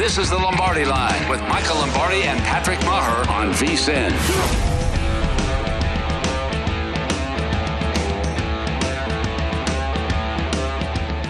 This is the Lombardi Line with Michael Lombardi and Patrick Meagher on VSIN.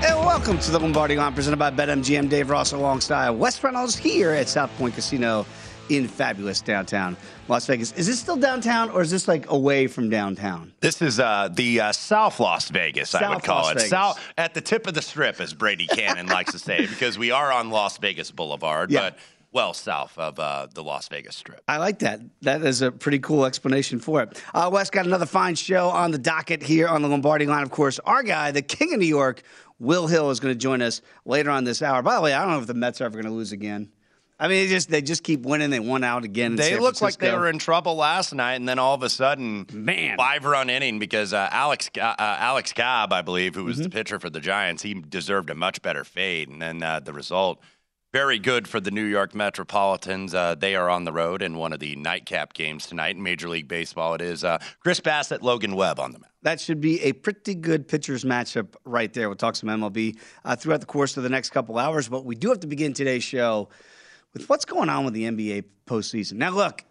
And welcome to the Lombardi Line presented by BetMGM. Dave Ross alongside Wes Reynolds here at South Point Casino in fabulous downtown Las Vegas. Is this still downtown or is this like away from downtown? This is uh, the uh, South Las Vegas, South I would call Las it. Vegas. South at the tip of the strip, as Brady Kannon likes to say, because we are on Las Vegas Boulevard, Yeah. but well south of uh, the Las Vegas Strip. I like that. That is a pretty cool explanation for it. Uh, Wes got another fine show on the docket here on the Lombardi line. Of course, our guy, the king of New York, Will Hill, is going to join us later on this hour. By the way, I don't know if the Mets are ever going to lose again. I mean, they just they just keep winning. They won out again. They San looked like they were in trouble last night, and then all of a sudden, Man. five run inning because uh, Alex uh, uh, Alex Cobb, I believe, who was Mm-hmm. the pitcher for the Giants, he deserved a much better fade, and then uh, the result. Very good for the New York Metropolitans. Uh, they are on the road in one of the nightcap games tonight in Major League Baseball. It is uh, Chris Bassitt, Logan Webb on the mound. That should be a pretty good pitchers matchup right there. We'll talk some MLB uh, throughout the course of the next couple hours, but we do have to begin today's show with what's going on with the NBA postseason. Now, look,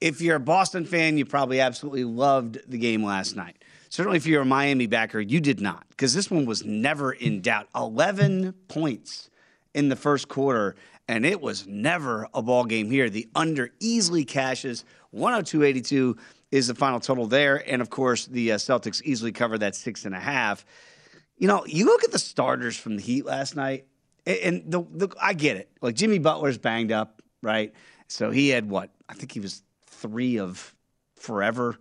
if you're a Boston fan, you probably absolutely loved the game last night. Certainly, if you're a Miami backer, you did not, because this one was never in doubt. 11 points in the first quarter, and it was never a ball game here. The under easily cashes 102.82 is the final total there, and of course the uh, Celtics easily covered that six and a half. You know, you look at the starters from the Heat last night, and the, the I get it. Like Jimmy Butler's banged up, right? So he had what? I think he was three of forever.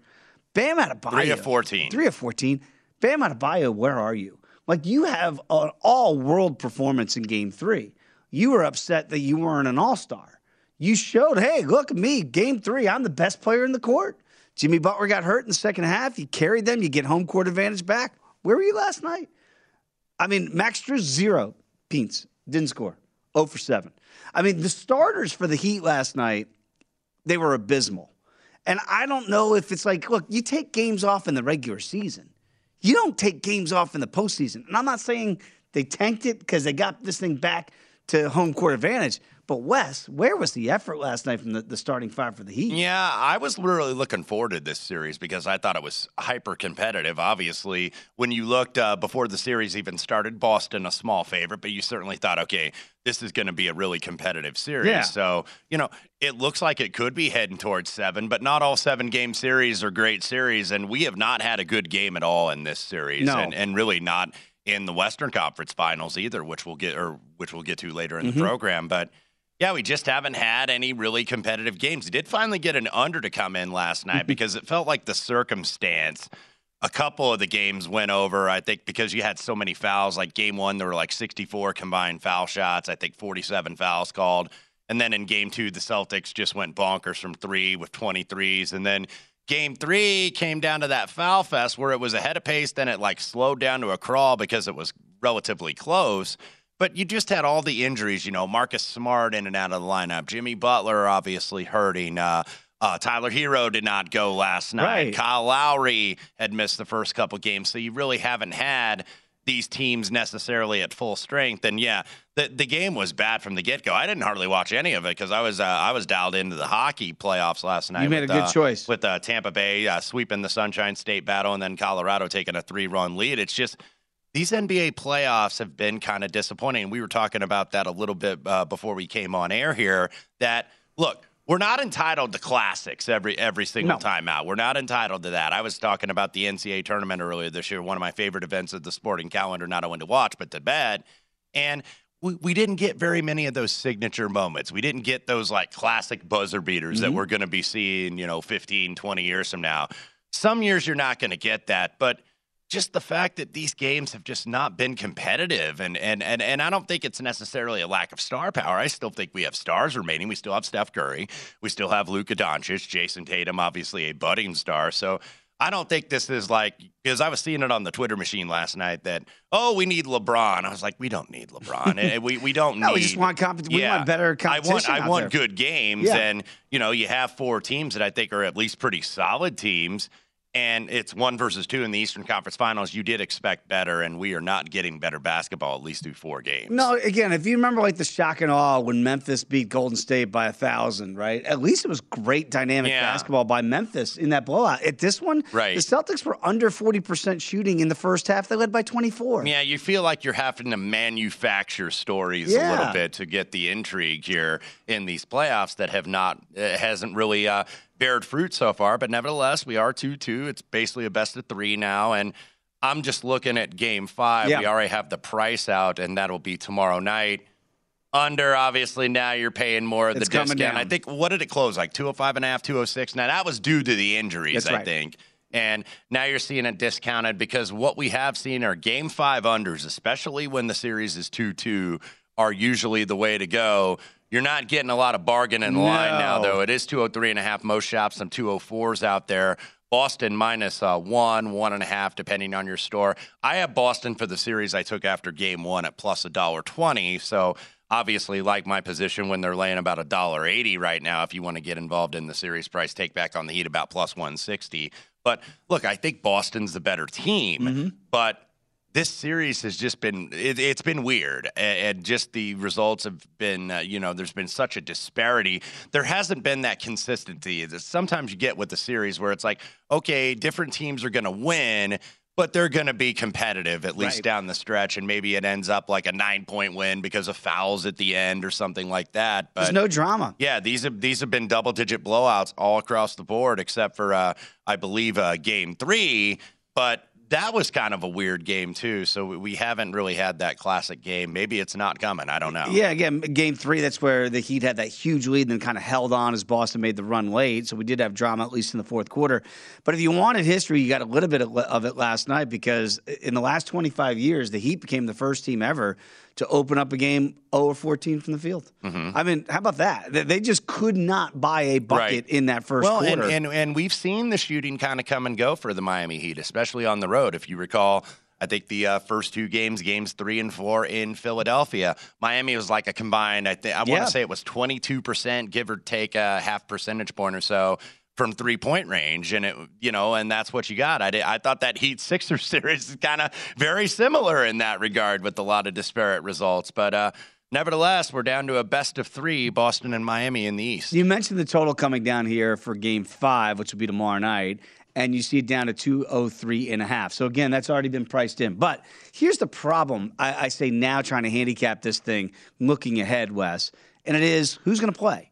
Bam Adebayo, Three of 14. Three of fourteen. Bam Adebayo, where are you? Like you have an all-world performance in Game Three. You were upset that you weren't an All-Star. You showed, hey, look at me, Game Three, I'm the best player in the court. Jimmy Butler got hurt in the second half. You carried them. You get home court advantage back. Where were you last night? I mean, Max Drew, zero. Peens, didn't score. 0 for 7. I mean, the starters for the Heat last night, they were abysmal. And I don't know if it's like, look, you take games off in the regular season. You don't take games off in the postseason. And I'm not saying they tanked it because they got this thing back to home court advantage. But Wes, where was the effort last night from the, the starting five for the Heat? Yeah, I was literally looking forward to this series because I thought it was hyper competitive. Obviously, when you looked uh, before the series even started, Boston a small favorite, but you certainly thought, okay, this is going to be a really competitive series. Yeah. So, you know, it looks like it could be heading towards seven, but not all seven game series are great series. And we have not had a good game at all in this series. No. And, and really not in the Western Conference Finals either, which we'll get or which we'll get to later in Mm-hmm. the program. But yeah, we just haven't had any really competitive games. We did finally get an under to come in last night mm-hmm. because it felt like the circumstance. A couple of the games went over, I think, because you had so many fouls. Like game one, there were like 64 combined foul shots. I think 47 fouls called. And then in game two, the Celtics just went bonkers from three with 23s. And then game three came down to that foul fest where it was ahead of pace. Then it like slowed down to a crawl because it was relatively close. But you just had all the injuries, you know, Marcus Smart in and out of the lineup, Jimmy Butler obviously hurting. Uh, uh, Tyler Herro did not go last night. Right. Kyle Lowry had missed the first couple games, so you really haven't had these teams necessarily at full strength. And yeah, the the game was bad from the get go. I didn't hardly watch any of it because I was uh, I was dialed into the hockey playoffs last night. You made with, a good uh, choice. with uh, Tampa Bay uh, sweeping the Sunshine State battle, and then Colorado taking a three run lead. It's just these NBA playoffs have been kind of disappointing. We were talking about that a little bit uh, before we came on air here. That look, we're not entitled to classics every every single No. time out. We're not entitled to that. I was talking about the NCAA tournament earlier this year, one of my favorite events of the sporting calendar, not only to watch but to bet. And we, we didn't get very many of those signature moments. We didn't get those like classic buzzer beaters that we're going to be seeing, you know, 15, 20 years from now. Some years you're not going to get that, but just the fact that these games have just not been competitive and and and and I don't think it's necessarily a lack of star power. I still think we have stars remaining. We still have Steph Curry. We still have Luka Doncic, Jayson Tatum, obviously a budding star. So I don't think this is like because I was seeing it on the Twitter machine last night that oh we need LeBron. I was like we don't need LeBron. We we don't No, need. we just want compet- we want better I want competition I want there. good games Yeah. and you know you have four teams that I think are at least pretty solid teams and it's one versus two in the Eastern Conference Finals. You did expect better, and we are not getting better basketball at least through four games. No, again, if you remember like the shock and awe when Memphis beat Golden State by a thousand, right? At least it was great dynamic Yeah. basketball by Memphis in that blowout. At this one, Right. the Celtics were under 40% shooting in the first half. They led by 24. Yeah, you feel like you're having to manufacture stories a little bit to get the intrigue here in these playoffs that have not uh, hasn't really uh, bared fruit so far. But nevertheless, we are two two. It's basically a best of three now, and I'm just looking at Game Five. Yeah. We already have the price out, and that'll be tomorrow night. Under, obviously, now you're paying more of the It's discount. down. I think what did it close like 205 and a half, 206. Now that was due to the injuries, That's I right. think. And now you're seeing it discounted because what we have seen are game five unders, especially when the series is 2 2, are usually the way to go. You're not getting a lot of bargain in the line now, though. It is 203 and a half. Most shops, some 204s out there. Boston minus uh, one, one and a half, depending on your store. I have Boston for the series I took after game one at plus a dollar twenty. So obviously, like my position when they're laying about a dollar eighty right now. If you want to get involved in the series price, take back on the Heat about plus one sixty. But look, I think Boston's the better team, but this series has just been it, it's been weird and, just the results have been uh, you know there's been such a disparity there hasn't been that consistency that sometimes you get with the series where it's like okay different teams are going to win but they're going to be competitive at least Right. down the stretch and maybe it ends up like a 9 point win because of fouls at the end or something like that but There's no drama. yeah, these have these have been double digit blowouts all across the board, except for uh, I believe uh, game three. But that was kind of a weird game too. So we- haven't really had that classic game. Maybe it's not coming. I don't know. Yeah, again, game three, that's where the Heat had that huge lead and then kind of held on as Boston made the run late. So we did have drama, at least in the fourth quarter. But if you wanted history, you got a little bit of it last night because in the last 25 years, the Heat became the first team ever to open up a game 0 or 14 from the field. I mean, how about that? They- just could not buy a bucket Mm-hmm. Right. in that first well, and, quarter. and and we've seen the shooting kind of come and go for the Miami Heat, especially on the road. If you recall, I think the uh, first two games, games three and four in Philadelphia, Miami was like a combined. I think I want to say it was twenty two percent, give or take a half percentage point or so. From three point range, and it, you know, and that's what you got. I did, I thought that Heat Sixers series is kind of very similar in that regard, with a lot of disparate results. But uh, nevertheless, we're down to a best of three: Boston and Miami in the East. You mentioned the total coming down here for game five, which will be tomorrow night, and you see it down to 203 and a half. So again, that's already been priced in. But here's the problem I, I say now trying to handicap this thing, looking ahead, Wes, and it is who's going to play?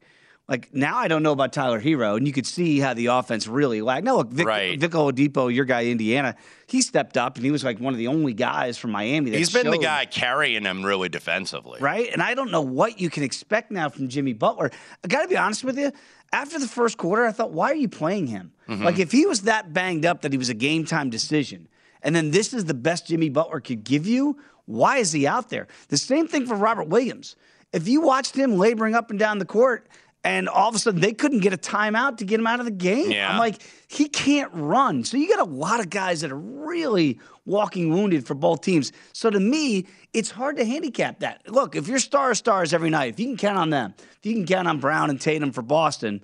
Like now, I don't know about Tyler Herro, and you could see how the offense really lagged. Now, look, Vic, Right. Vic Oladipo, your guy, Indiana, he stepped up, and he was like one of the only guys from Miami. That He's been the guy carrying him really defensively. right? And I don't know what you can expect now from Jimmy Butler. I got to be honest with you. After the first quarter, I thought, why are you playing him? Mm-hmm. Like, if he was that banged up that he was a game time decision, and then this is the best Jimmy Butler could give you, why is he out there? The same thing for Robert Williams. If you watched him laboring up and down the court, and all of a sudden they couldn't get a timeout to get him out of the game. Yeah. I'm like, he can't run. So you got a lot of guys that are really walking wounded for both teams. So to me, it's hard to handicap that. Look, if you're star stars every night, if you can count on them, if you can count on Brown and Tatum for Boston,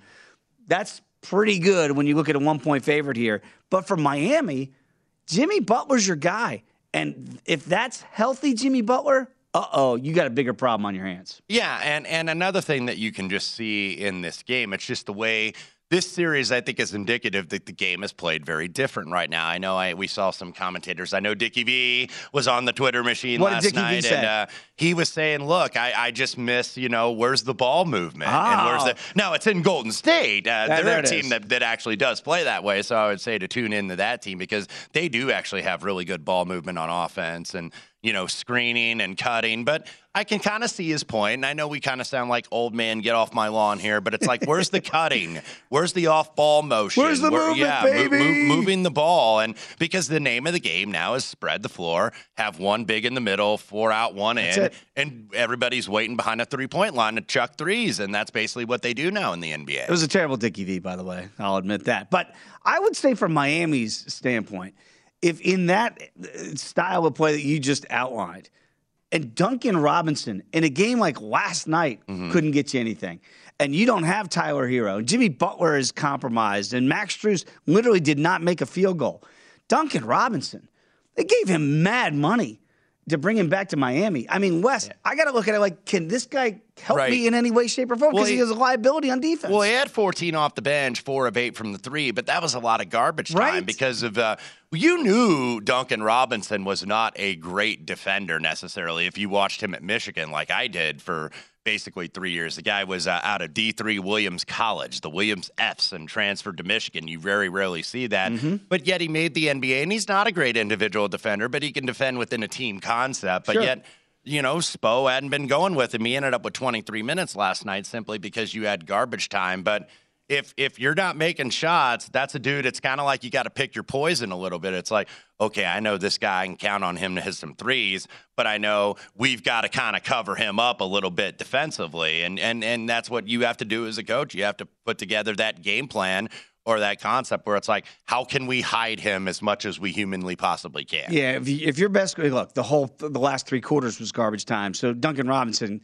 that's pretty good when you look at a one point favorite here. But for Miami, Jimmy Butler's your guy. And if that's healthy, Jimmy Butler, uh oh, you got a bigger problem on your hands. Yeah, and and another thing that you can just see in this game, it's just the way this series, I think, is indicative that the game is played very different right now. I know I, we saw some commentators. I know Dickie V was on the Twitter machine what last night, and uh, he was saying, "Look, I, I, just miss, you know, where's the ball movement? Oh. And where's the no? It's in Golden State. Uh, they're a team is. that, that actually does play that way. So I would say to tune into that team because they do actually have really good ball movement on offense and you know screening and cutting. But I can kind of see his point, and I know we kind of sound like old man get off my lawn here, but it's like, where's the cutting? Where's the off ball motion? Where's the movement, yeah, mo- mo- baby? moving the ball, and because the name of the game now is spread the floor, have one big in the middle, four out, one in, it. and everybody's waiting behind a three point line to chuck threes, and that's basically what they do now in the NBA. It was a terrible Dickie V, by the way. I'll admit that. But I would say, from Miami's standpoint, if in that uh, style of play that you just outlined, and Duncan Robinson in a game like last night couldn't get you anything, and you don't have Tyler Herro, and Jimmy Butler is compromised, and Max Strus literally did not make a field goal. Duncan Robinson, they gave him mad money to bring him back to Miami. I mean, Wes, I got to look at it like, can this guy help Right. me in any way, shape, or form? Well, Because he he- has a liability on defense. Well, he had 14 off the bench, four of eight from the three, but that was a lot of garbage time Right. because of uh, you knew Duncan Robinson was not a great defender necessarily. If you watched him at Michigan, like I did for basically three years, the guy was uh, out of D3 Williams College, the Williams Ephs, and transferred to Michigan. You very rarely see that, Mm-hmm. but yet he made the NBA, and he's not a great individual defender, but he can defend within a team concept. But Sure. yet you know, Spo hadn't been going with him. He ended up with 23 minutes last night simply because you had garbage time. But if if you're not making shots, that's a dude. It's kind of like you got to pick your poison a little bit. It's like, okay, I know this guy I can count on him to hit some threes, but I know we've got to kind of cover him up a little bit defensively, and and and that's what you have to do as a coach. You have to put together that game plan. Or that concept where it's like, how can we hide him as much as we humanly possibly can? Yeah, if, you, if your best look, the whole the last three quarters was garbage time. So Duncan Robinson,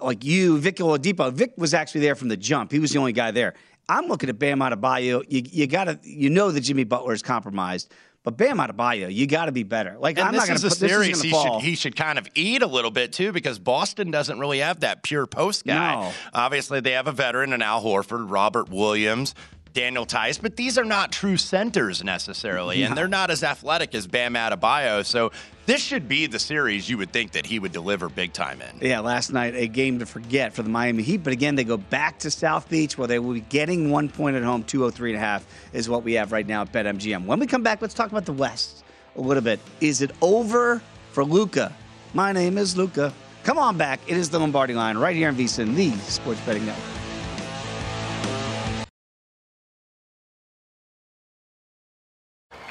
like you, Vic Oladipo, Vic was actually there from the jump. He was the only guy there. I'm looking at Bam Adebayo. You you got to you know that Jimmy Butler is compromised, but Bam Adebayo, you got to be better. Like And I'm this not going to put this is he fall. should he should kind of eat a little bit too because Boston doesn't really have that pure post guy. No. Obviously, they have a veteran in Al Horford, Robert Williams. Daniel Theis, but these are not true centers necessarily, and they're not as athletic as Bam Adebayo. So this should be the series you would think that he would deliver big time in. Yeah, last night a game to forget for the Miami Heat. But again, they go back to South Beach where they will be getting one point at home. 203 and a half is what we have right now at BetMGM. When we come back, let's talk about the West a little bit. Is it over for Luka? My name is Luka. Come on back. It is the Lombardi line right here on VSIN, the Sports Betting Network.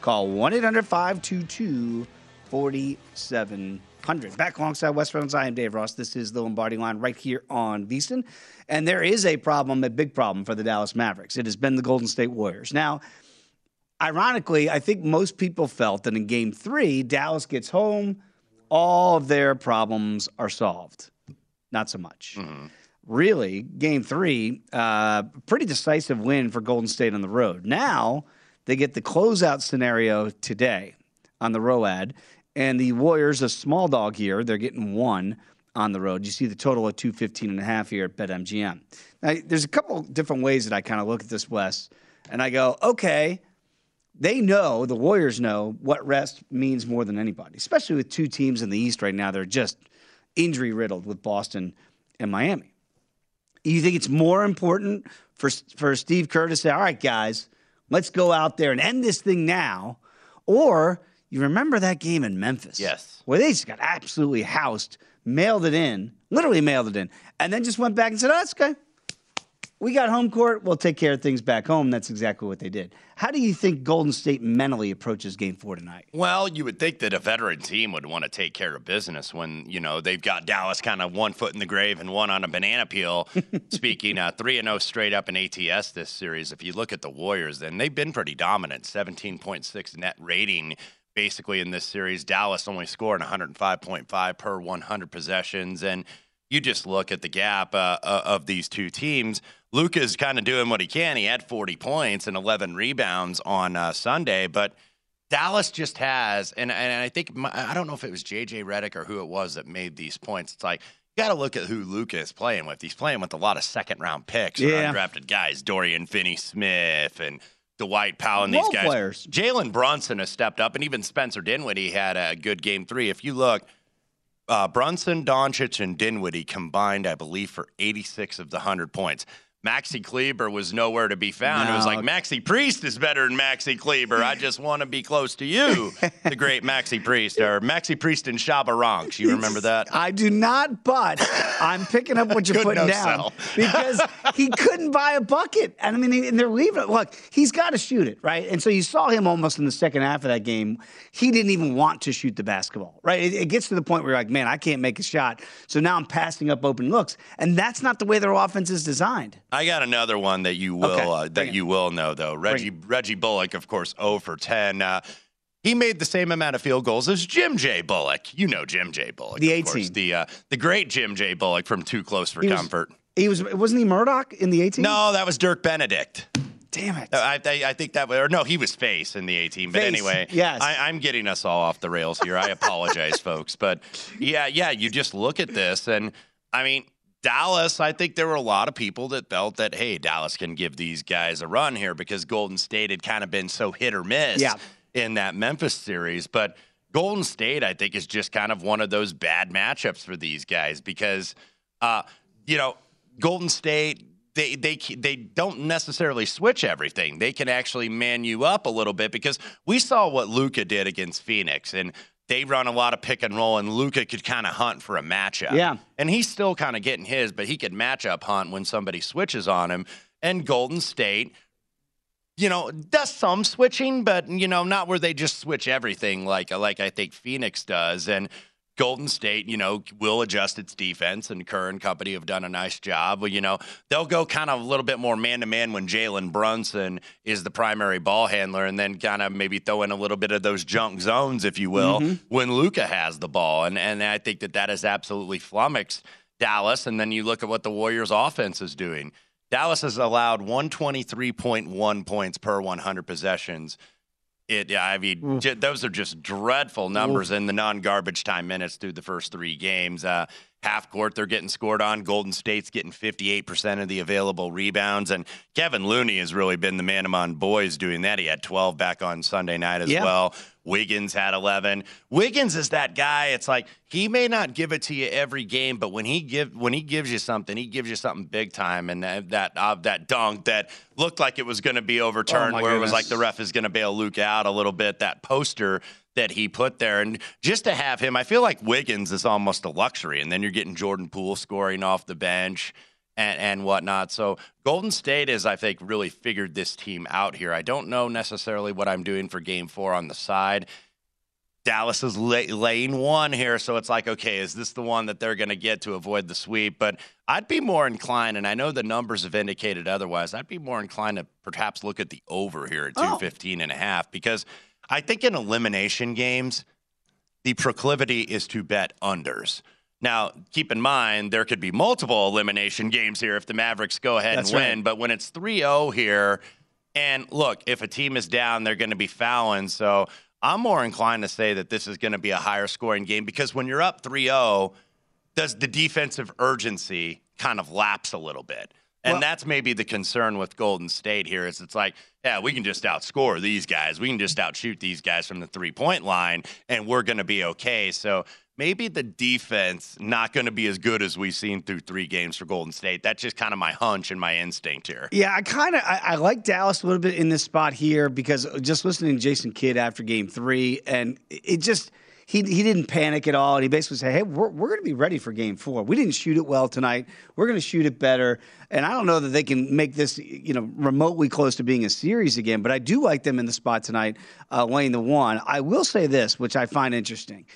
call 1 800 522 4700. Back alongside Wes Reynolds, I am Dave Ross. This is the Lombardi line right here on VSiN. And there is a problem, a big problem for the Dallas Mavericks. It has been the Golden State Warriors. Now, ironically, I think most people felt that in game three, Dallas gets home, all of their problems are solved. Not so much. Mm-hmm. Really, game three, uh, pretty decisive win for Golden State on the road. Now they get the closeout scenario today on the ROAD, and the Warriors, a small dog here, they're getting one on the road. You see the total of 215 and a half here at BetMGM. Now, there's a couple different ways that I kind of look at this, Wes, and I go, okay, they know, the Warriors know what rest means more than anybody, especially with two teams in the East right now. They're just injury riddled with Boston and Miami. You think it's more important for, for Steve Kerr to say, all right, guys, let's go out there and end this thing now? Or you remember that game in Memphis? Yes. Where they just got absolutely housed, mailed it in, literally mailed it in, and then just went back and said, oh, that's okay we got home court. We'll take care of things back home. That's exactly what they did. How do you think Golden State mentally approaches Game Four tonight? Well, you would think that a veteran team would want to take care of business when you know they've got Dallas kind of one foot in the grave and one on a banana peel. Speaking uh, three and zero oh straight up in ATS this series. If you look at the Warriors, then they've been pretty dominant. Seventeen point six net rating. Basically, in this series, Dallas only scored 105.5 per 100 possessions, and you just look at the gap uh, uh of these two teams. Luka's kind of doing what he can. He had 40 points and 11 rebounds on uh, Sunday, but Dallas just has, and, and I think, my, I don't know if it was JJ Redick or who it was that made these points. It's like, you got to look at who Luka is playing with. He's playing with a lot of second round picks, yeah. undrafted guys, Dorian Finney Smith and Dwight Powell and these guys. Jalen Brunson has stepped up, and even Spencer Dinwiddie had a good game three. If you look, uh, Brunson, Doncic, and Dinwiddie combined, I believe, for 86 of the 100 points. Maxi Kleber was nowhere to be found. No. It was like Maxi Priest is better than Maxi Kleber. I just want to be close to you, the great Maxi Priest, or Maxi Priest and Shabba Ranks. You remember that? I do not, but I'm picking up what you're putting no down because he couldn't buy a bucket. And I mean, and they're leaving it. Look, he's got to shoot it, right? And so you saw him almost in the second half of that game. He didn't even want to shoot the basketball, right? It, it gets to the point where you're like, man, I can't make a shot. So now I'm passing up open looks, and that's not the way their offense is designed. I got another one that you will okay. uh, that you will know though. Reggie Reggie Bullock, of course, 0 for 10. Uh, he made the same amount of field goals as Jim J. Bullock. You know Jim J. Bullock, the A-Team, the uh, the great Jim J. Bullock from Too Close for he Comfort. Was, he was wasn't he Murdock in the A-Team? No, that was Dirk Benedict. Damn it! I, I, I, think that was or no, he was face in the A-Team. But face. anyway, yes, I, am getting us all off the rails here. I apologize, folks. But yeah, yeah, you just look at this, and I mean, Dallas, I think there were a lot of people that felt that, hey, Dallas can give these guys a run here because Golden State had kind of been so hit or miss yeah. in that Memphis series. But Golden State, I think, is just kind of one of those bad matchups for these guys because, uh, you know, Golden State. They, they they don't necessarily switch everything. They can actually man you up a little bit because we saw what Luka did against Phoenix, and they run a lot of pick and roll, and Luka could kind of hunt for a matchup. Yeah. And he's still kind of getting his, but he could match up hunt when somebody switches on him. And Golden State, you know, does some switching, but you know, not where they just switch everything like like I think Phoenix does. And Golden State, you know, will adjust its defense, and Kerr and company have done a nice job. But, you know, they'll go kind of a little bit more man to man when Jalen Brunson is the primary ball handler, and then kind of maybe throw in a little bit of those junk zones, if you will, mm-hmm. when Luka has the ball. And and I think that that has absolutely flummoxed Dallas. And then you look at what the Warriors' offense is doing. Dallas has allowed 123.1 points per 100 possessions it, yeah, I mean, mm. j- those are just dreadful numbers Oof. in the non-garbage time minutes through the first three games. Uh, half court they're getting scored on. Golden State's getting 58% of the available rebounds. And Kevin Looney has really been the man among boys doing that. He had 12 back on Sunday night as well. Wiggins had 11. Wiggins is that guy. It's like he may not give it to you every game, but when he give when he gives you something, he gives you something big time. And that that, uh, that dunk that looked like it was going to be overturned, Oh, where it was like the ref is going to bail Luke out a little bit. That poster that he put there, and just to have him, I feel like Wiggins is almost a luxury. And then you're getting Jordan Poole scoring off the bench and, and whatnot. So Golden State is, I think, really figured this team out here. I don't know necessarily what I'm doing for Game Four on the side. Dallas is lay, laying one here, so it's like, okay, is this the one that they're going to get to avoid the sweep? But I'd be more inclined, and I know the numbers have indicated otherwise. I'd be more inclined to perhaps look at the over here at Oh. 215 and a half because I think in elimination games, the proclivity is to bet unders. Now, keep in mind, there could be multiple elimination games here if the Mavericks go ahead That's and win. right. But when it's 3 0 here, and look, if a team is down, they're going to be fouling. So I'm more inclined to say that this is going to be a higher scoring game because when you're up 3 0, does the defensive urgency kind of lapse a little bit? And Well- that's maybe the concern with Golden State here is it's like, yeah, we can just outscore these guys. We can just outshoot these guys from the three point line and we're going to be okay. So maybe the defense not going to be as good as we've seen through three games for Golden State. That's just kind of my hunch and my instinct here. Yeah, I kind of I, I like Dallas a little bit in this spot here because just listening to Jason Kidd after Game Three, and it just he he didn't panic at all, and he basically said, "Hey, we're we're going to be ready for Game Four. We didn't shoot it well tonight. We're going to shoot it better." And I don't know that they can make this you know remotely close to being a series again, but I do like them in the spot tonight, uh, laying the one. I will say this, which I find interesting.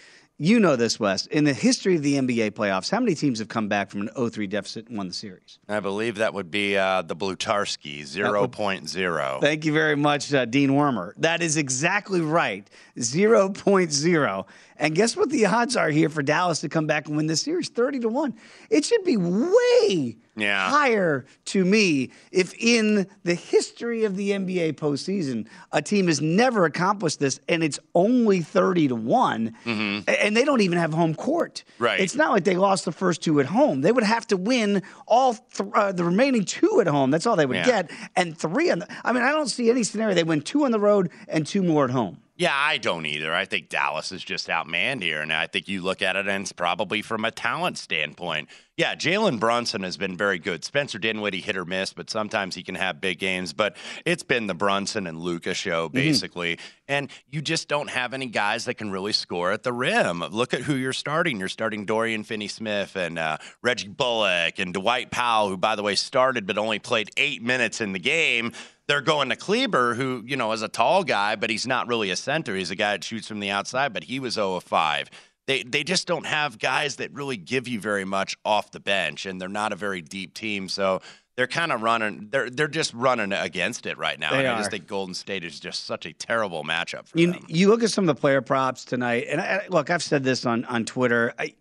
You know this, Wes. In the history of the NBA playoffs, how many teams have come back from an 0-3 deficit and won the series? I believe that would be uh, the Blutarsky 0.0. Thank you very much, uh, Dean Wormer. That is exactly right. 0.0. And guess what the odds are here for Dallas to come back and win this series? 30 to 1. It should be way Yeah. higher to me if in the history of the NBA postseason, a team has never accomplished this and it's only 30 to one a- and they don't even have home court. Mm-hmm. Right. It's not like they lost the first two at home. They would have to win all th- uh, the remaining two at home. That's all they would Yeah. get. And three on the, I mean, I don't see any scenario they win two on the road and two more at home. Yeah, I don't either. I think Dallas is just outmanned here. And I think you look at it and it's probably from a talent standpoint. Yeah, Jalen Brunson has been very good. Spencer Dinwiddie hit or miss, but sometimes he can have big games. But it's been the Brunson and Luka show, basically. And you just don't have any guys that can really score at the rim. Look at who you're starting. You're starting Dorian Finney Smith and uh, Reggie Bullock and Dwight Powell, who, by the way, started but only played eight minutes in the game they're going to Kleber, who, you know, is a tall guy, but he's not really a center. He's a guy that shoots from the outside, but he was 0 of 5. They, they just don't have guys that really give you very much off the bench, and they're not a very deep team. So they're kind of running, they're, they're just running against it right now. They and I just think Golden State is just such a terrible matchup for You, them. you look at some of the player props tonight, and I, I- look, I've said this on on Twitter. I,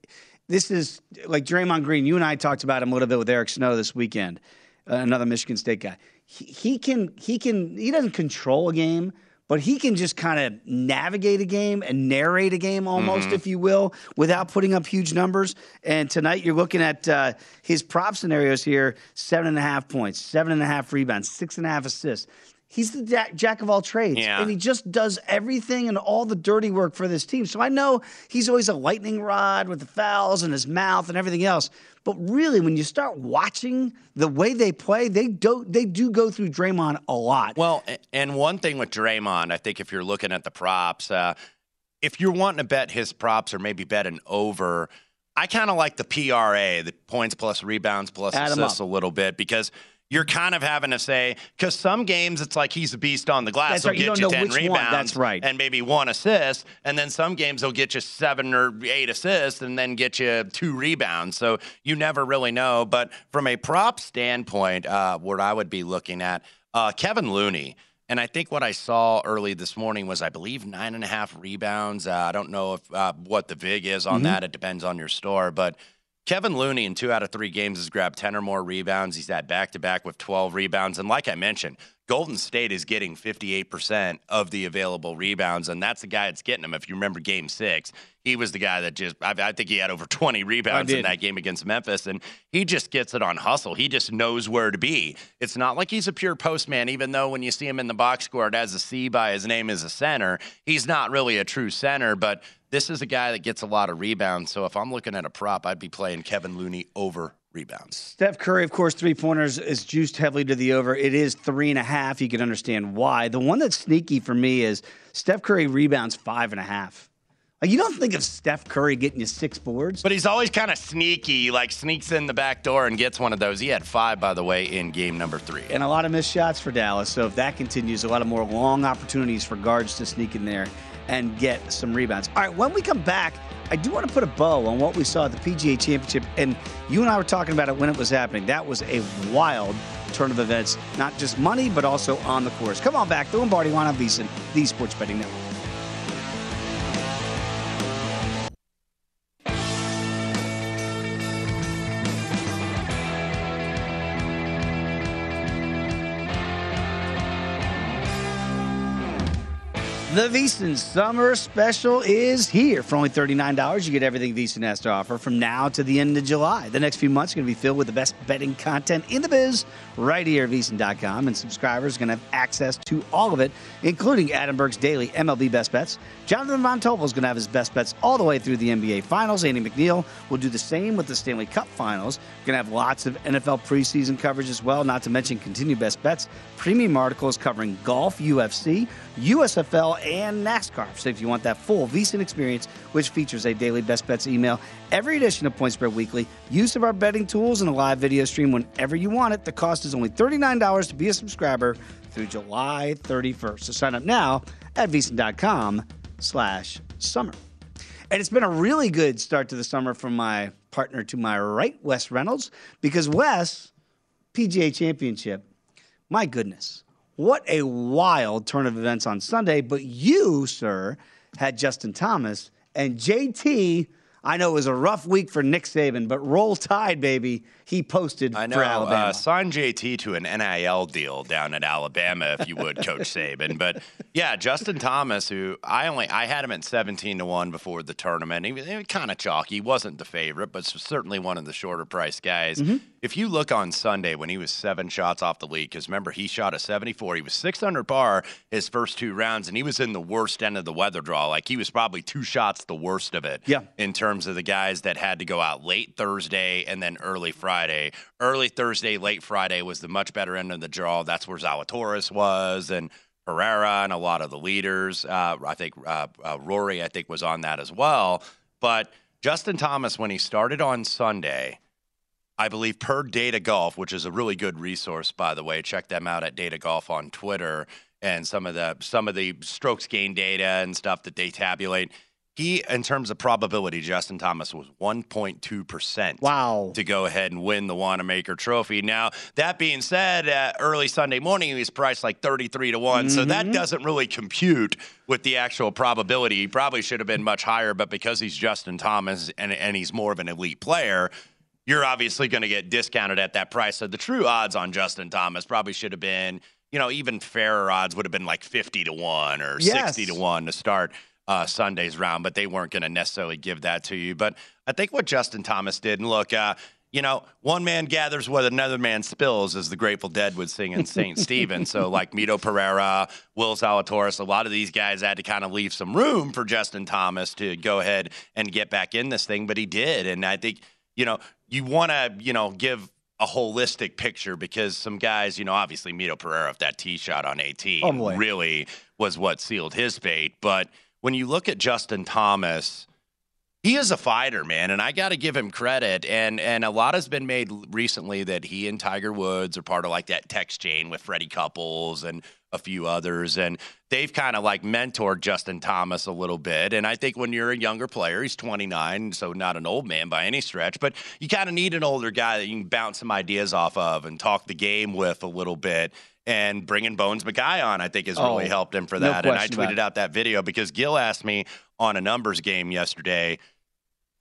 this is like Draymond Green. You and I talked about him a little bit with Eric Snow this weekend, uh, another Michigan State guy. He, he can he can he doesn't control a game, but he can just kind of navigate a game and narrate a game almost, Mm-hmm. if you will, without putting up huge numbers. And tonight you're looking at uh, his prop scenarios here: seven and a half points, seven and a half rebounds, six and a half assists. He's the jack, jack of all trades, Yeah. and he just does everything and all the dirty work for this team. So I know he's always a lightning rod with the fouls and his mouth and everything else. But really, when you start watching the way they play, they do they do go through Draymond a lot. Well, and one thing with Draymond, I think if you're looking at the props, uh, if you're wanting to bet his props or maybe bet an over, I kind of like the PRA, the points plus rebounds plus Add assists a little bit because you're kind of having to say because some games it's like he's a beast on the glass. That's he'll right. You get don't you ten which one. rebounds, That's right. and maybe one assist, and then some games he'll get you seven or eight assists and then get you two rebounds. So you never really know. But from a prop standpoint, uh, what I would be looking at, uh, Kevin Looney. And I think what I saw early this morning was, I believe, nine and a half rebounds. Uh, I don't know if uh, what the vig is on Mm-hmm. that. It depends on your store, but Kevin Looney in two out of three games has grabbed 10 or more rebounds. He's had back to back with 12 rebounds. And like I mentioned, Golden State is getting 58% of the available rebounds, and that's the guy that's getting them. If you remember game six, he was the guy that just, I, I think he had over 20 rebounds in that game against Memphis, and he just gets it on hustle. He just knows where to be. It's not like he's a pure postman, even though when you see him in the box score, it has a C by his name as a center. He's not really a true center, but this is a guy that gets a lot of rebounds. So if I'm looking at a prop, I'd be playing Kevin Looney over rebounds. Steph Curry, of course, three pointers is juiced heavily to the over. It is three and a half. You can understand why. The one that's sneaky for me is Steph Curry rebounds five and a half. Like you don't think of Steph Curry getting you six boards, but he's always kind of sneaky, like sneaks in the back door and gets one of those. He had five, by the way, in game number three, and a lot of missed shots for Dallas. So if that continues, a lot of more long opportunities for guards to sneak in there and get some rebounds. All right, when we come back, I do want to put a bow on what we saw at the PGA Championship. And you and I were talking about it when it was happening. That was a wild turn of events, not just money, but also on the course. Come on back. The Lombardi Line on VSiN, the Sports Betting Network. The VSiN Summer Special is here. For only $39, you get everything VSiN has to offer from now to the end of July. The next few months are going to be filled with the best betting content in the biz right here at VSiN.com. And subscribers are going to have access to all of it, including Adam Burke's daily MLB Best Bets. Jonathan Von is going to have his best bets all the way through the NBA Finals. Andy MacNeil will do the same with the Stanley Cup Finals. We're going to have lots of NFL preseason coverage as well, not to mention continued best bets, premium articles covering golf, UFC, USFL, and NASCAR. So if you want that full VSiN experience, which features a daily best bets email, every edition of Point Spread Weekly, use of our betting tools, and a live video stream whenever you want it. The cost is only $39 to be a subscriber through July 31st. So sign up now at VSiN.com slash summer. And it's been a really good start to the summer from my partner to my right, Wes Reynolds, because Wes, PGA Championship, my goodness, what a wild turn of events on Sunday. But you, sir, had Justin Thomas and JT I know it was a rough week for Nick Saban, but roll tide, baby. He posted I know, for Alabama. Uh, sign JT to an NIL deal down at Alabama, if you would, Coach Saban. But yeah, Justin Thomas, who I only I had him at seventeen to one before the tournament. He was, was kind of chalky. He wasn't the favorite, but certainly one of the shorter price guys. Mm-hmm. If you look on Sunday when he was seven shots off the lead, because remember he shot a seventy four. He was six under par his first two rounds, and he was in the worst end of the weather draw. Like he was probably two shots the worst of it. Yeah. In terms of the guys that had to go out late Thursday and then early Friday. Early Thursday, late Friday was the much better end of the draw. That's where Zalatoris was and Pereira and a lot of the leaders. Uh, I think uh, uh, Rory, I think, was on that as well. But Justin Thomas, when he started on Sunday, I believe per Data Golf, which is a really good resource, by the way, check them out at Data Golf on Twitter and some of the some of the strokes gain data and stuff that they tabulate he, in terms of probability, Justin Thomas was 1.2%. Wow. To go ahead and win the Wanamaker Trophy. Now, that being said, uh, early Sunday morning, he was priced like 33 to one mm-hmm. So that mm-hmm. doesn't really compute with the actual probability. He probably should have been much higher, but because he's Justin Thomas and, and he's more of an elite player, you're obviously going to get discounted at that price. So the true odds on Justin Thomas probably should have been, you know, even fairer odds would have been like 50 to 1 or yes. 60 to 1 to start uh, Sunday's round, but they weren't going to necessarily give that to you. But I think what Justin Thomas did, and look, uh, you know, one man gathers what another man spills, as the Grateful Dead would sing in St. Stephen. So, like Mito Pereira, Will Zalatoris, a lot of these guys had to kind of leave some room for Justin Thomas to go ahead and get back in this thing, but he did. And I think, you know, you want to, you know, give a holistic picture because some guys, you know, obviously Mito Pereira, if that tee shot on 18 oh really was what sealed his fate. But when you look at Justin Thomas, he is a fighter, man, and I got to give him credit. And and a lot has been made recently that he and Tiger Woods are part of like that text chain with Freddie Couples and a few others, and they've kind of like mentored Justin Thomas a little bit. And I think when you're a younger player, he's 29, so not an old man by any stretch, but you kind of need an older guy that you can bounce some ideas off of and talk the game with a little bit and bringing Bones Mackay on, I think, has really oh, helped him for that. No and I tweeted out that video because Gil asked me on a numbers game yesterday,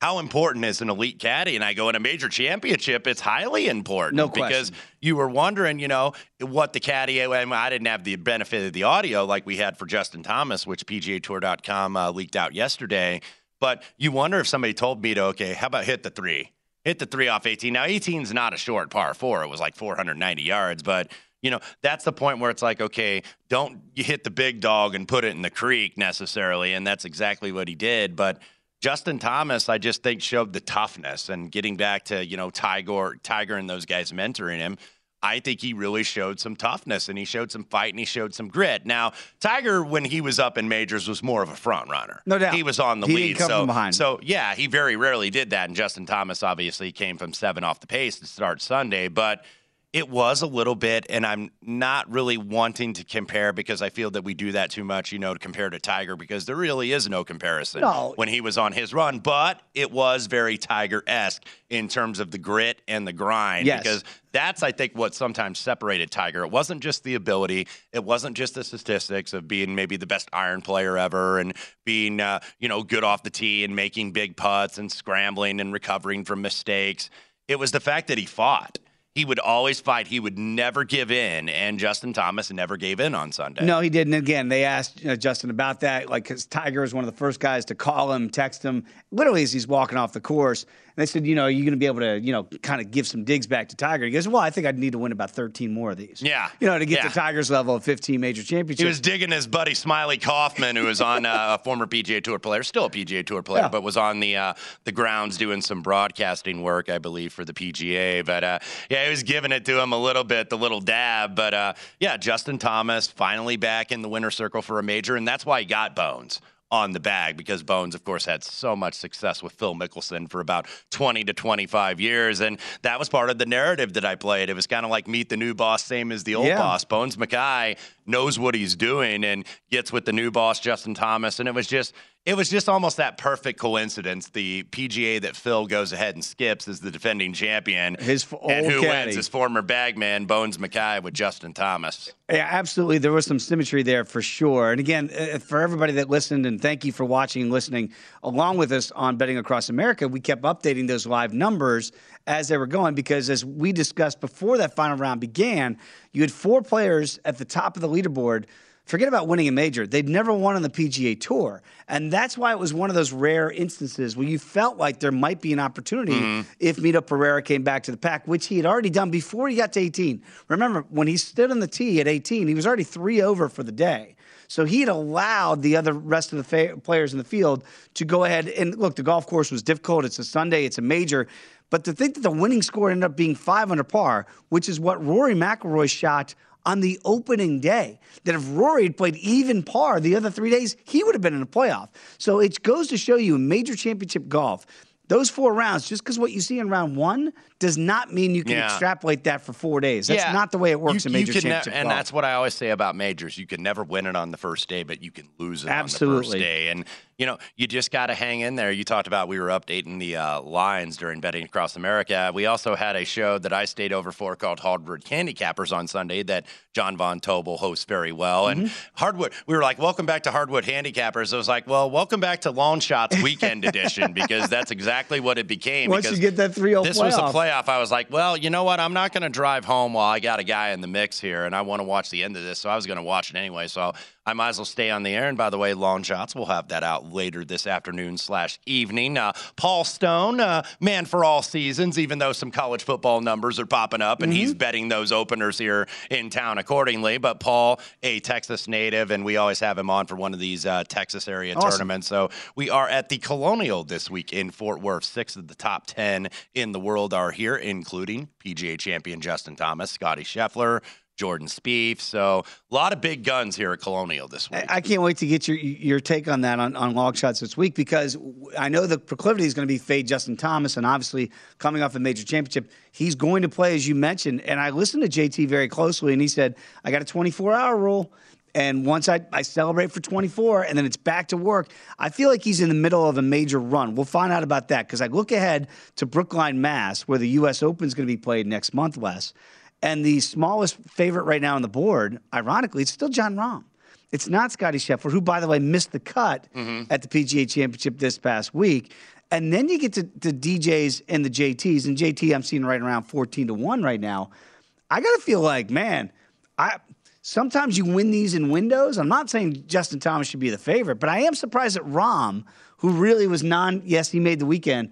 how important is an elite caddy? And I go in a major championship, it's highly important. No question. Because you were wondering, you know, what the caddy, and I didn't have the benefit of the audio like we had for Justin Thomas, which PGAtour.com uh, leaked out yesterday. But you wonder if somebody told me to, okay, how about hit the three? Hit the three off 18. Now, 18 is not a short par four. It was like 490 yards, but you know, that's the point where it's like, okay, don't you hit the big dog and put it in the creek necessarily. And that's exactly what he did. But Justin Thomas, I just think showed the toughness and getting back to, you know, Tiger, Tiger and those guys mentoring him. I think he really showed some toughness and he showed some fight and he showed some grit. Now, Tiger, when he was up in majors, was more of a front runner. No doubt. He was on the He lead. so, from behind. so, yeah, he very rarely did that. And Justin Thomas obviously came from seven off the pace to start Sunday. But it was a little bit, and I'm not really wanting to compare because I feel that we do that too much, you know, to compare to Tiger because there really is no comparison No. when he was on his run. But it was very Tiger esque in terms of the grit and the grind Yes. because that's, I think, what sometimes separated Tiger. It wasn't just the ability, it wasn't just the statistics of being maybe the best iron player ever and being, uh, you know, good off the tee and making big putts and scrambling and recovering from mistakes. It was the fact that he fought. He would always fight. He would never give in, and Justin Thomas never gave in on Sunday. No, he didn't. Again, they asked uh, Justin about that, like, because Tiger was one of the first guys to call him, text him, literally as he's walking off the course. And they said, you know, are you going to be able to, you know, kind of give some digs back to Tiger? He goes, well, I think I'd need to win about 13 more of these. Yeah. You know, to get Yeah. to Tiger's level of 15 major championships. He was digging his buddy Smylie Kaufman, who was on uh, a former PGA Tour player, still a PGA Tour player, Yeah. but was on the uh, the grounds doing some broadcasting work, I believe, for the PGA. But uh, yeah, he was giving it to him a little bit, the little dab. But uh, yeah, Justin Thomas finally back in the winner circle for a major, and that's why he got Bones on the bag because Bones, of course, had so much success with Phil Mickelson for about 20 to 25 years. And that was part of the narrative that I played. It was kind of like meet the new boss, same as the old Yeah. boss. Bones Mackay knows what he's doing and gets with the new boss, Justin Thomas. And it was just. It was just almost that perfect coincidence. The PGA that Phil goes ahead and skips is the defending champion. His f- and who caddy. wins? His former bagman, Bones Mackay, with Justin Thomas. Yeah, absolutely. There was some symmetry there for sure. And again, uh, for everybody that listened, and thank you for watching and listening along with us on Betting Across America, we kept updating those live numbers as they were going because, as we discussed before that final round began, you had four players at the top of the leaderboard. Forget about winning a major. They'd never won on the PGA Tour. And that's why it was one of those rare instances where you felt like there might be an opportunity mm-hmm. if Mito Pereira came back to the pack, which he had already done before he got to 18. Remember, when he stood on the tee at 18, he was already three over for the day. So he had allowed the other rest of the fa- players in the field to go ahead and look. The golf course was difficult. It's a Sunday. It's a major. But to think that the winning score ended up being five under par, which is what Rory McIlroy shot on the opening day. That if Rory had played even par the other three days, he would have been in a playoff. So it goes to show you in major championship golf. Those four rounds, just because what you see in round one does not mean you can Yeah. extrapolate that for four days. That's Yeah. not the way it works You- in you major can ne- championship and that's what I always say about majors. You can never win it on the first day, but you can lose it on the Absolutely. first day. And you know, you just got to hang in there. You talked about we were updating the uh, lines during betting across America. We also had a show that I stayed over for called Hardwood Handicappers on Sunday that Jon Von Tobel hosts very well. And Mm-hmm. Hardwood, we were like, "Welcome back to Hardwood Handicappers." I was like, "Well, welcome back to Long Shots Weekend Edition," because that's exactly what it became. Once you get that 3-0 this was a playoff. Playoff. I was like, well, you know what? I'm not going to drive home while I got a guy in the mix here, and I want to watch the end of this. So I was going to watch it anyway. So I might as well stay on the air. And by the way, long shots, we'll have that out later this afternoon slash evening. Uh, Paul Stone, uh, man for all seasons, even though some college football numbers are popping up, and he's betting those openers here in town accordingly. But Paul, a Texas native, and we always have him on for one of these uh, Texas area Awesome. tournaments. So we are at the Colonial this week in Fort Worth. Six of the top 10 in the world are here, including PGA champion Justin Thomas, Scottie Scheffler, Jordan Spieth. So a lot of big guns here at Colonial this week. I can't wait to get your your take on that on, on long shots this week because I know the proclivity is going to be fade Justin Thomas, and obviously coming off a major championship, he's going to play as you mentioned. And I listened to JT very closely, and he said, "I got a 24 hour rule." And once I, I celebrate for 24 and then it's back to work, I feel like he's in the middle of a major run. We'll find out about that because I look ahead to Brookline, Mass, where the U.S. Open is going to be played next month, Wes. And the smallest favorite right now on the board, ironically, it's still Jon Rahm. It's not Scottie Scheffler, who, by the way, missed the cut Mm-hmm. at the PGA Championship this past week. And then you get to, to DJs and the JTs, and JT I'm seeing right around 14 to 1 right now. I got to feel like, man, I sometimes you win these in windows. I'm not saying Justin Thomas should be the favorite, but I am surprised that Rahm, who really was non, yes, he made the weekend,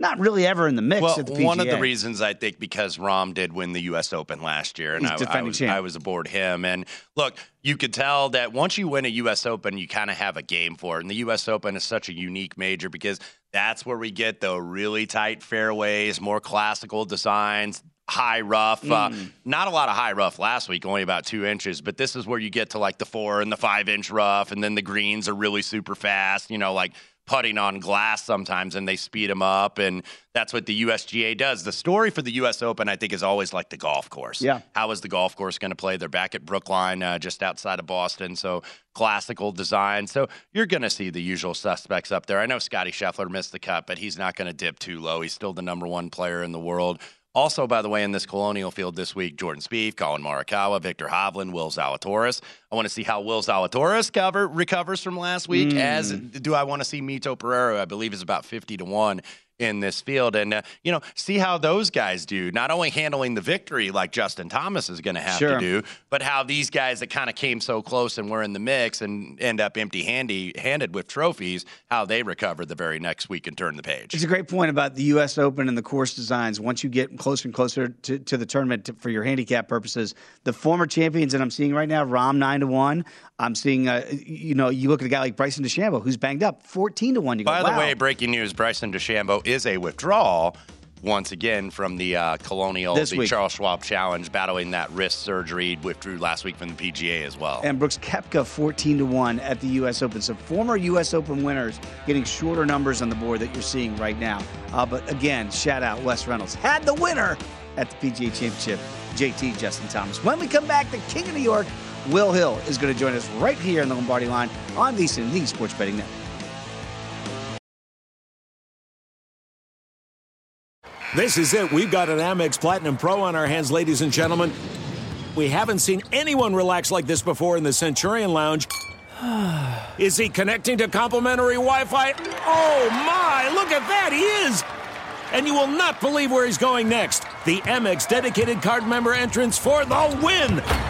not really ever in the mix well, at the PGA. one of the reasons I think because Rahm did win the U.S. Open last year, and I, I, was, I, was, aboard him. And look, you could tell that once you win a U.S. Open, you kind of have a game for it. And the U.S. Open is such a unique major because that's where we get the really tight fairways, more classical designs, high rough. Uh, mm. Uh, not a lot of high rough last week, only about two inches. But this is where you get to like the four and the five inch rough, and then the greens are really super fast. You know, like putting on glass sometimes and they speed them up and that's what the USGA does. The story for the US Open I think is always like the golf course. Yeah. How is the golf course going to play? They're back at Brookline uh, just outside of Boston, so classical design. So you're going to see the usual suspects up there. I know Scottie Scheffler missed the cut, but he's not going to dip too low. He's still the number 1 player in the world. Also, by the way, in this Colonial Field this week, Jordan Spieth, Collin Morikawa, Viktor Hovland, Will Zalatoris. I want to see how Will Zalatoris cover, recovers from last week. Mm. As do I want to see Mito Pereira? I believe is about fifty to one in this field. And uh, you know see how those guys do. Not only handling the victory like justin thomas is going to have sure. to do but how these guys that kind of came so close and were in the mix and end up empty handed with trophies how they recover the very next week and turn the page. It's a great point about the us open and the course designs. Once you get closer and closer to, to the tournament to, for your handicap purposes the former champions that i'm seeing right now Rahm 9 to 1 I'm seeing, uh, you know, you look at a guy like Bryson DeChambeau, who's banged up, 14 to 1. You go, By the wow. way, breaking news Bryson DeChambeau is a withdrawal once again from the uh, Colonial, this the week. Charles Schwab Challenge, battling that wrist surgery. Withdrew last week from the PGA as well. And Brooks Koepka 14 to 1 at the U.S. Open. So former U.S. Open winners getting shorter numbers on the board that you're seeing right now. Uh, but again, shout out Wes Reynolds. Had the winner at the PGA Championship, JT Justin Thomas. When we come back, the King of New York Will Hill is going to join us right here in the Lombardi line on VSIN, the Sports Betting Network. This is it. We've got an Amex Platinum Pro on our hands, ladies and gentlemen. We haven't seen anyone relax like this before in the Centurion Lounge. is he connecting to complimentary Wi Fi? Oh my, look at that, he is! And you will not believe where he's going next. The Amex dedicated card member entrance for the win!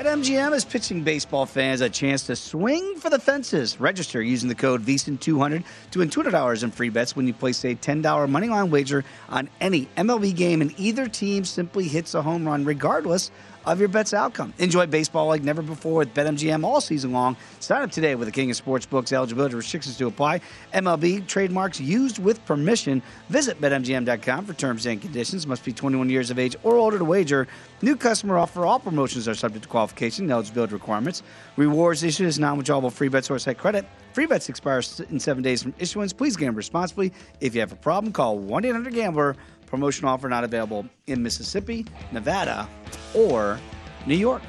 BetMGM is pitching baseball fans a chance to swing for the fences. Register using the code VSIN200 to win $200 in free bets when you place a $10 moneyline wager on any MLB game and either team simply hits a home run regardless of your bet's outcome. Enjoy baseball like never before with BetMGM all season long. Sign up today with the King of Sportsbooks. Eligibility restrictions to apply. MLB trademarks used with permission. Visit BetMGM.com for terms and conditions. Must be 21 years of age or older to wager. New customer offer. All promotions are subject to qualification and eligibility requirements. Rewards issued as non-withdrawable free bets or site credit. Free bets expire in seven days from issuance. Please gamble responsibly. If you have a problem, call 1-800-GAMBLER Promotion offer not available in Mississippi, Nevada, or New York.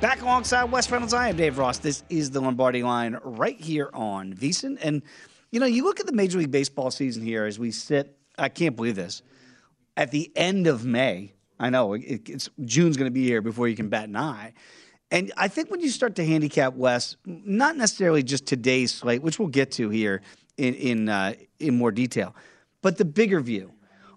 Back alongside Wes Reynolds, I am Dave Ross. This is the Lombardi line right here on VSIN. And, you know, you look at the Major League Baseball season here as we sit, I can't believe this, at the end of May. I know it, it's June's going to be here before you can bat an eye. And I think when you start to handicap West, not necessarily just today's slate, which we'll get to here in in uh, in more detail, but the bigger view.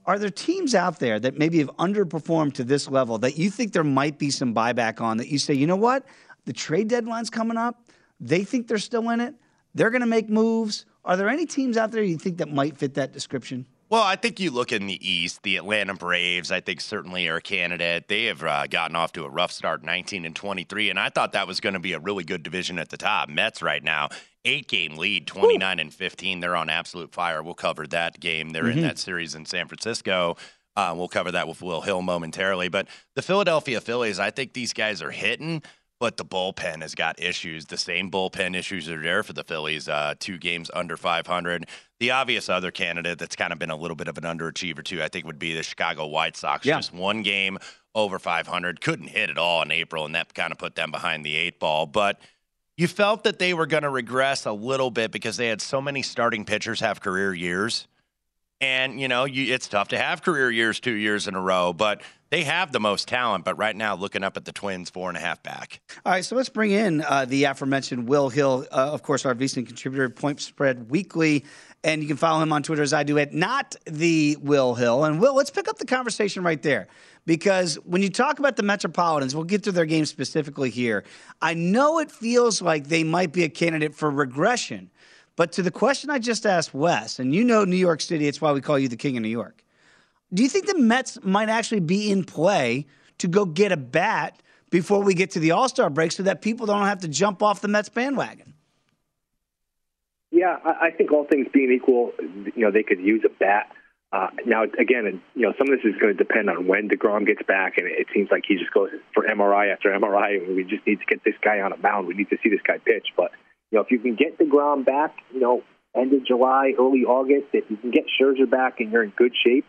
Are there teams out there that maybe have underperformed to this level that you think there might be some buyback on that you say, you know what, the trade deadline's coming up, they think they're still in it, they're going to make moves. Are there any teams out there you think that might fit that description? Well, I think you look in the East, the Atlanta Braves, I think certainly are a candidate. They have uh, gotten off to a rough start, 19 and 23, and I thought that was going to be a really good division at the top. Mets right now, eight game lead, 29 Ooh. and 15. They're on absolute fire. We'll cover that game. They're mm-hmm. in that series in San Francisco. Uh, we'll cover that with Will Hill momentarily. But the Philadelphia Phillies, I think these guys are hitting but the bullpen has got issues. The same bullpen issues are there for the Phillies. Uh, two games under 500. The obvious other candidate that's kind of been a little bit of an underachiever too, I think, would be the Chicago White Sox. Yeah. Just one game over 500, couldn't hit at all in April, and that kind of put them behind the eight ball. But you felt that they were going to regress a little bit because they had so many starting pitchers have career years. And, you know, you, it's tough to have career years two years in a row, but they have the most talent. But right now, looking up at the Twins, four and a half back. All right, so let's bring in uh, the aforementioned Will Hill, uh, of course, our VSiN contributor, Point Spread Weekly. And you can follow him on Twitter as I do at not the Will Hill. And Will, let's pick up the conversation right there. Because when you talk about the Metropolitans, we'll get to their game specifically here. I know it feels like they might be a candidate for regression. But to the question I just asked Wes, and you know New York City, it's why we call you the king of New York. Do you think the Mets might actually be in play to go get a bat before we get to the All Star break so that people don't have to jump off the Mets bandwagon? Yeah, I think all things being equal, you know, they could use a bat. Uh, now, again, you know, some of this is going to depend on when deGrom gets back, and it seems like he just goes for MRI after MRI. We just need to get this guy on a mound. We need to see this guy pitch. But know, if you can get deGrom back, you know, end of July, early August, if you can get Scherzer back and you're in good shape,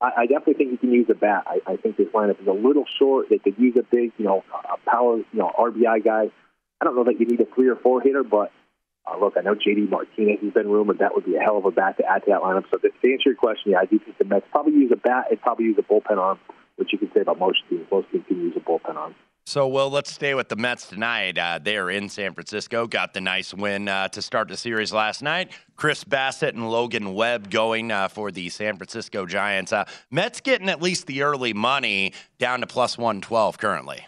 I, I definitely think you can use a bat. I, I think this lineup is a little short. They could use a big, you know, a power, you know, RBI guy. I don't know that you need a three or four hitter, but uh, look, I know JD Martinez has been rumored. That would be a hell of a bat to add to that lineup. So to answer your question, yeah, I do think the Mets probably use a bat and probably use a bullpen arm, which you can say about most teams. Most teams can use a bullpen arm. So, well, let's stay with the Mets tonight. Uh, they are in San Francisco. Got the nice win uh, to start the series last night. Chris Bassitt and Logan Webb going uh, for the San Francisco Giants. Uh, Mets getting at least the early money down to plus 112 currently.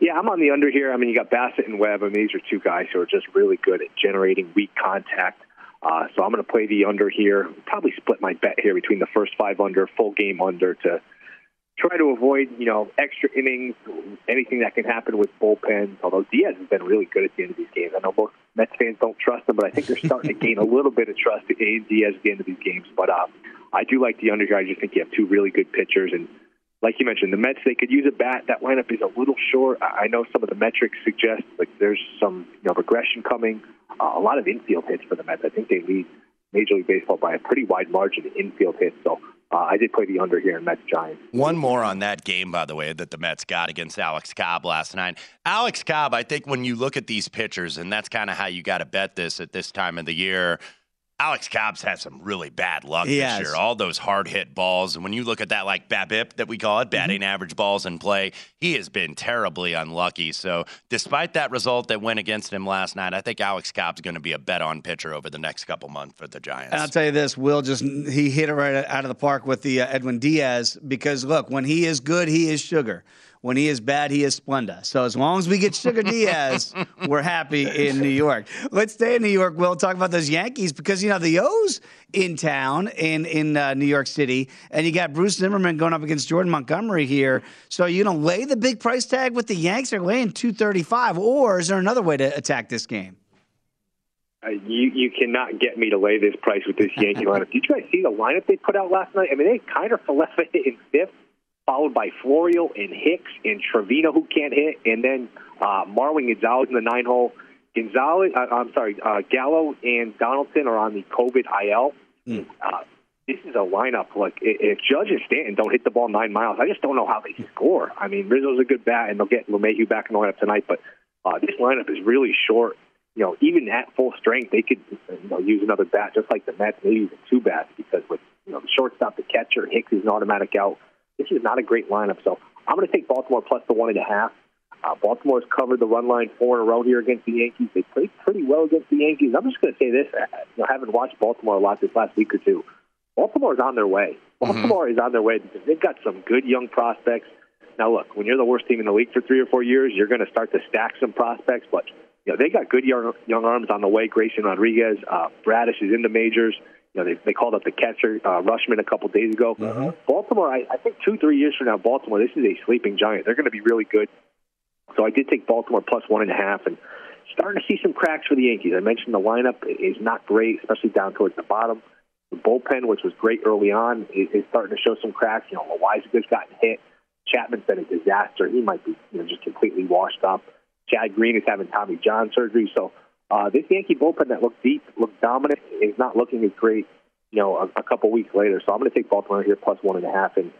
Yeah, I'm on the under here. I mean, you got Bassitt and Webb. I mean, these are two guys who are just really good at generating weak contact. Uh, so I'm going to play the under here. Probably split my bet here between the first five under, full game under to try to avoid, you know, extra innings, anything that can happen with bullpens. Although Diaz has been really good at the end of these games. I know most Mets fans don't trust him, but I think they're starting to gain a little bit of trust in Diaz at the end of these games. But uh, I do like the under I just think you have two really good pitchers. And like you mentioned, the Mets, they could use a bat. That lineup is a little short. I know some of the metrics suggest like there's some you know regression coming. Uh, a lot of infield hits for the Mets. I think they lead Major League Baseball by a pretty wide margin in infield hits. So uh, I did play the under here in Mets Giants. One more on that game, by the way, that the Mets got against Alex Cobb last night. Alex Cobb, I think when you look at these pitchers, and that's kind of how you got to bet this at this time of the year. Alex Cobb's had some really bad luck he this has. year. All those hard hit balls. And when you look at that, like BABIP that we call it, batting mm-hmm. average balls in play, he has been terribly unlucky. So, despite that result that went against him last night, I think Alex Cobb's going to be a bet on pitcher over the next couple months for the Giants. And I'll tell you this Will just, he hit it right out of the park with the uh, Edwin Diaz because, look, when he is good, he is sugar. When he is bad, he is Splenda. So as long as we get Sugar Diaz, we're happy in New York. Let's stay in New York. We'll talk about those Yankees because you know the O's in town in in uh, New York City, and you got Bruce Zimmermann going up against Jordan Montgomery here. So you know, lay the big price tag with the Yanks. They're laying two thirty five, or is there another way to attack this game? Uh, you you cannot get me to lay this price with this Yankee lineup. Did you guys see the lineup they put out last night? I mean, they kind of left in fifth followed by Florial and Hicks and Trevino, who can't hit, and then uh, Marwin Gonzalez in the nine hole. Gonzalez, uh, I'm sorry, uh, Gallo and Donaldson are on the COVID IL. Mm. Uh, this is a lineup like if Judge and Stanton don't hit the ball nine miles, I just don't know how they score. I mean, Rizzo's a good bat, and they'll get LeMahieu back in the lineup tonight, but uh, this lineup is really short. You know, even at full strength, they could you know use another bat, just like the Mets, maybe even two bats, because with you know the shortstop, the catcher, Hicks is an automatic out. This is not a great lineup. So I'm going to take Baltimore plus the one and a half. Uh, Baltimore's covered the run line four in a row here against the Yankees. They played pretty well against the Yankees. I'm just going to say this: uh, you know, having watched Baltimore a lot this last week or two, Baltimore's on their way. Mm-hmm. Baltimore mm-hmm. is on their way because they've got some good young prospects. Now, look, when you're the worst team in the league for three or four years, you're going to start to stack some prospects. But you know, they got good young young arms on the way. Grayson Rodriguez, uh, Bradish is in the majors. You know, they, they called up the catcher uh, Rutschman a couple days ago. Mm-hmm. Baltimore, I, I think two, three years from now, Baltimore, this is a sleeping giant. They're going to be really good. So I did take Baltimore plus one and a half, and starting to see some cracks for the Yankees. I mentioned the lineup is not great, especially down towards the bottom. The bullpen, which was great early on, is, is starting to show some cracks. You know, Loaisiga's gotten hit. Chapman's been a disaster. He might be you know, just completely washed up. Chad Green is having Tommy John surgery. So uh, this Yankee bullpen that looked deep, looked dominant, is not looking as great, you know, a, a couple weeks later. So I'm going to take Baltimore here plus one and a half. And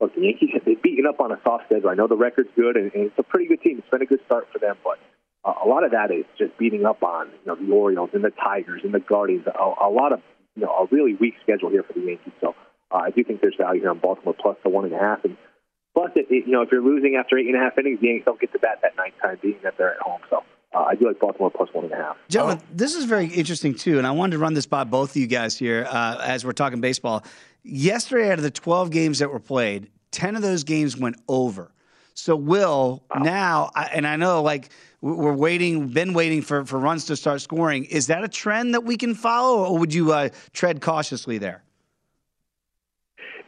look, the Yankees they've beaten up on a soft schedule. I know the record's good, and, and it's a pretty good team. It's been a good start for them, but uh, a lot of that is just beating up on you know the Orioles and the Tigers and the Guardians. A, a lot of you know a really weak schedule here for the Yankees. So uh, I do think there's value here on Baltimore plus the one and a half. And plus, it, it, you know, if you're losing after eight and a half innings, the Yankees don't get to bat that ninth time, being that they're at home. So. Uh, I do like Baltimore plus one and a half. Gentlemen, oh. this is very interesting too, and I wanted to run this by both of you guys here uh, as we're talking baseball. Yesterday, out of the 12 games that were played, 10 of those games went over. So, Will, wow. now, and I know like we're waiting, been waiting for, for runs to start scoring. Is that a trend that we can follow, or would you uh, tread cautiously there?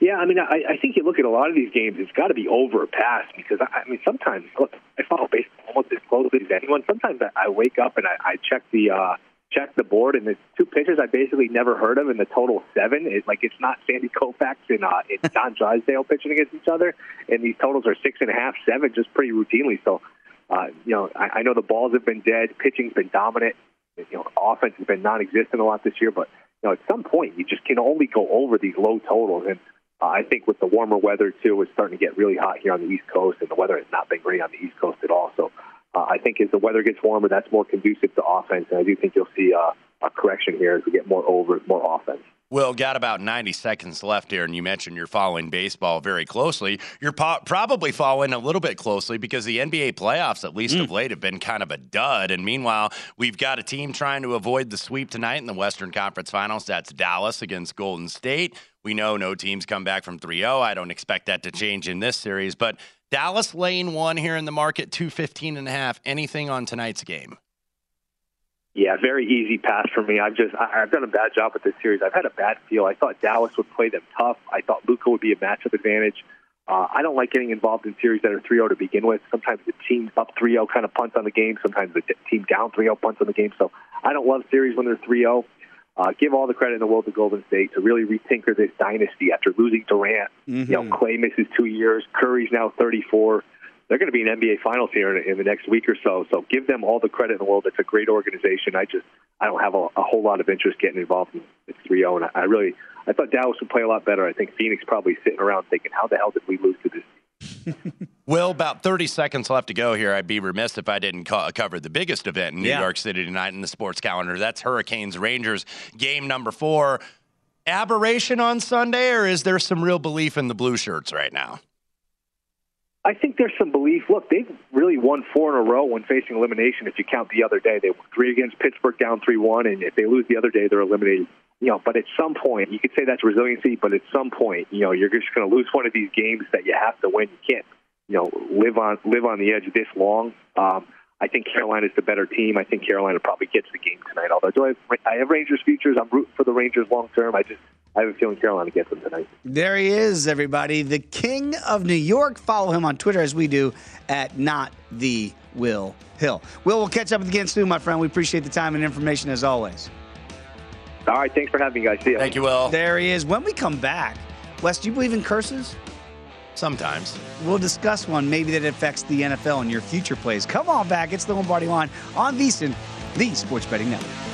Yeah, I mean, I, I think you look at a lot of these games, it's got to be over or past because, I, I mean, sometimes, look, I follow baseball almost as closely as anyone. Sometimes I, I wake up and I, I check the, uh, check the board, and the two pitchers I basically never heard of, and the total seven. It, like it's not Sandy Koufax and uh, it's Don Drysdale pitching against each other, and these totals are six and a half, seven, just pretty routinely. So, uh, you know, I, I know the balls have been dead, pitching's been dominant. You know, offense has been non-existent a lot this year, but you know, at some point you just can only go over these low totals, and uh, I think with the warmer weather too, it's starting to get really hot here on the East Coast, and the weather has not been great on the East Coast at all. So uh, I think as the weather gets warmer, that's more conducive to offense, and I do think you'll see uh, a correction here as we get more over, more offense. Well, got about 90 seconds left here, and you mentioned you're following baseball very closely. You're po- probably following a little bit closely because the NBA playoffs, at least mm. of late, have been kind of a dud. And meanwhile, we've got a team trying to avoid the sweep tonight in the Western Conference Finals. That's Dallas against Golden State. We know no teams come back from 3 0. I don't expect that to change in this series, but Dallas lane one here in the market, 215 and a half. Anything on tonight's game? Yeah, very easy pass for me. I've just I've done a bad job with this series. I've had a bad feel. I thought Dallas would play them tough. I thought Luka would be a matchup advantage. Uh, I don't like getting involved in series that are 3-0 to begin with. Sometimes the team up 3-0 kind of punts on the game. Sometimes the team down 3-0 punts on the game. So I don't love series when they're 3-0. Uh, give all the credit in the world to Golden State to really retinker this dynasty after losing Durant. Mm-hmm. You know, Clay misses two years. Curry's now 34 they're going to be in NBA Finals here in, in, the next week or so. So give them all the credit in the world. It's a great organization. I just I don't have a, a whole lot of interest getting involved in 3-0, and I, I really I thought Dallas would play a lot better. I think Phoenix probably sitting around thinking, how the hell did we lose to this? well, about 30 seconds left to go here. I'd be remiss if I didn't co- cover the biggest event in New yeah. York City tonight in the sports calendar. That's Hurricanes Rangers game number four. Aberration on Sunday, or is there some real belief in the blue shirts right now? I think there's some belief. Look, they've really won four in a row when facing elimination. If you count the other day, they won three against Pittsburgh, down three-one, and if they lose the other day, they're eliminated. You know, but at some point, you could say that's resiliency. But at some point, you know, you're just going to lose one of these games that you have to win. You can't, you know, live on live on the edge this long. Um, I think Carolina's the better team. I think Carolina probably gets the game tonight. Although do I have, I have Rangers futures. I'm rooting for the Rangers long term. I just I have a feeling Carolina gets them tonight. There he is, everybody. The King of New York. Follow him on Twitter as we do at not the Will Hill. Will, we'll catch up again soon, my friend. We appreciate the time and information as always. All right, thanks for having me, guys. See you. Thank you, Will. There he is. When we come back, Wes, do you believe in curses? Sometimes. We'll discuss one maybe that affects the NFL and your future plays. Come on back. It's the Lombardi line on VSIN, the Sports Betting Network.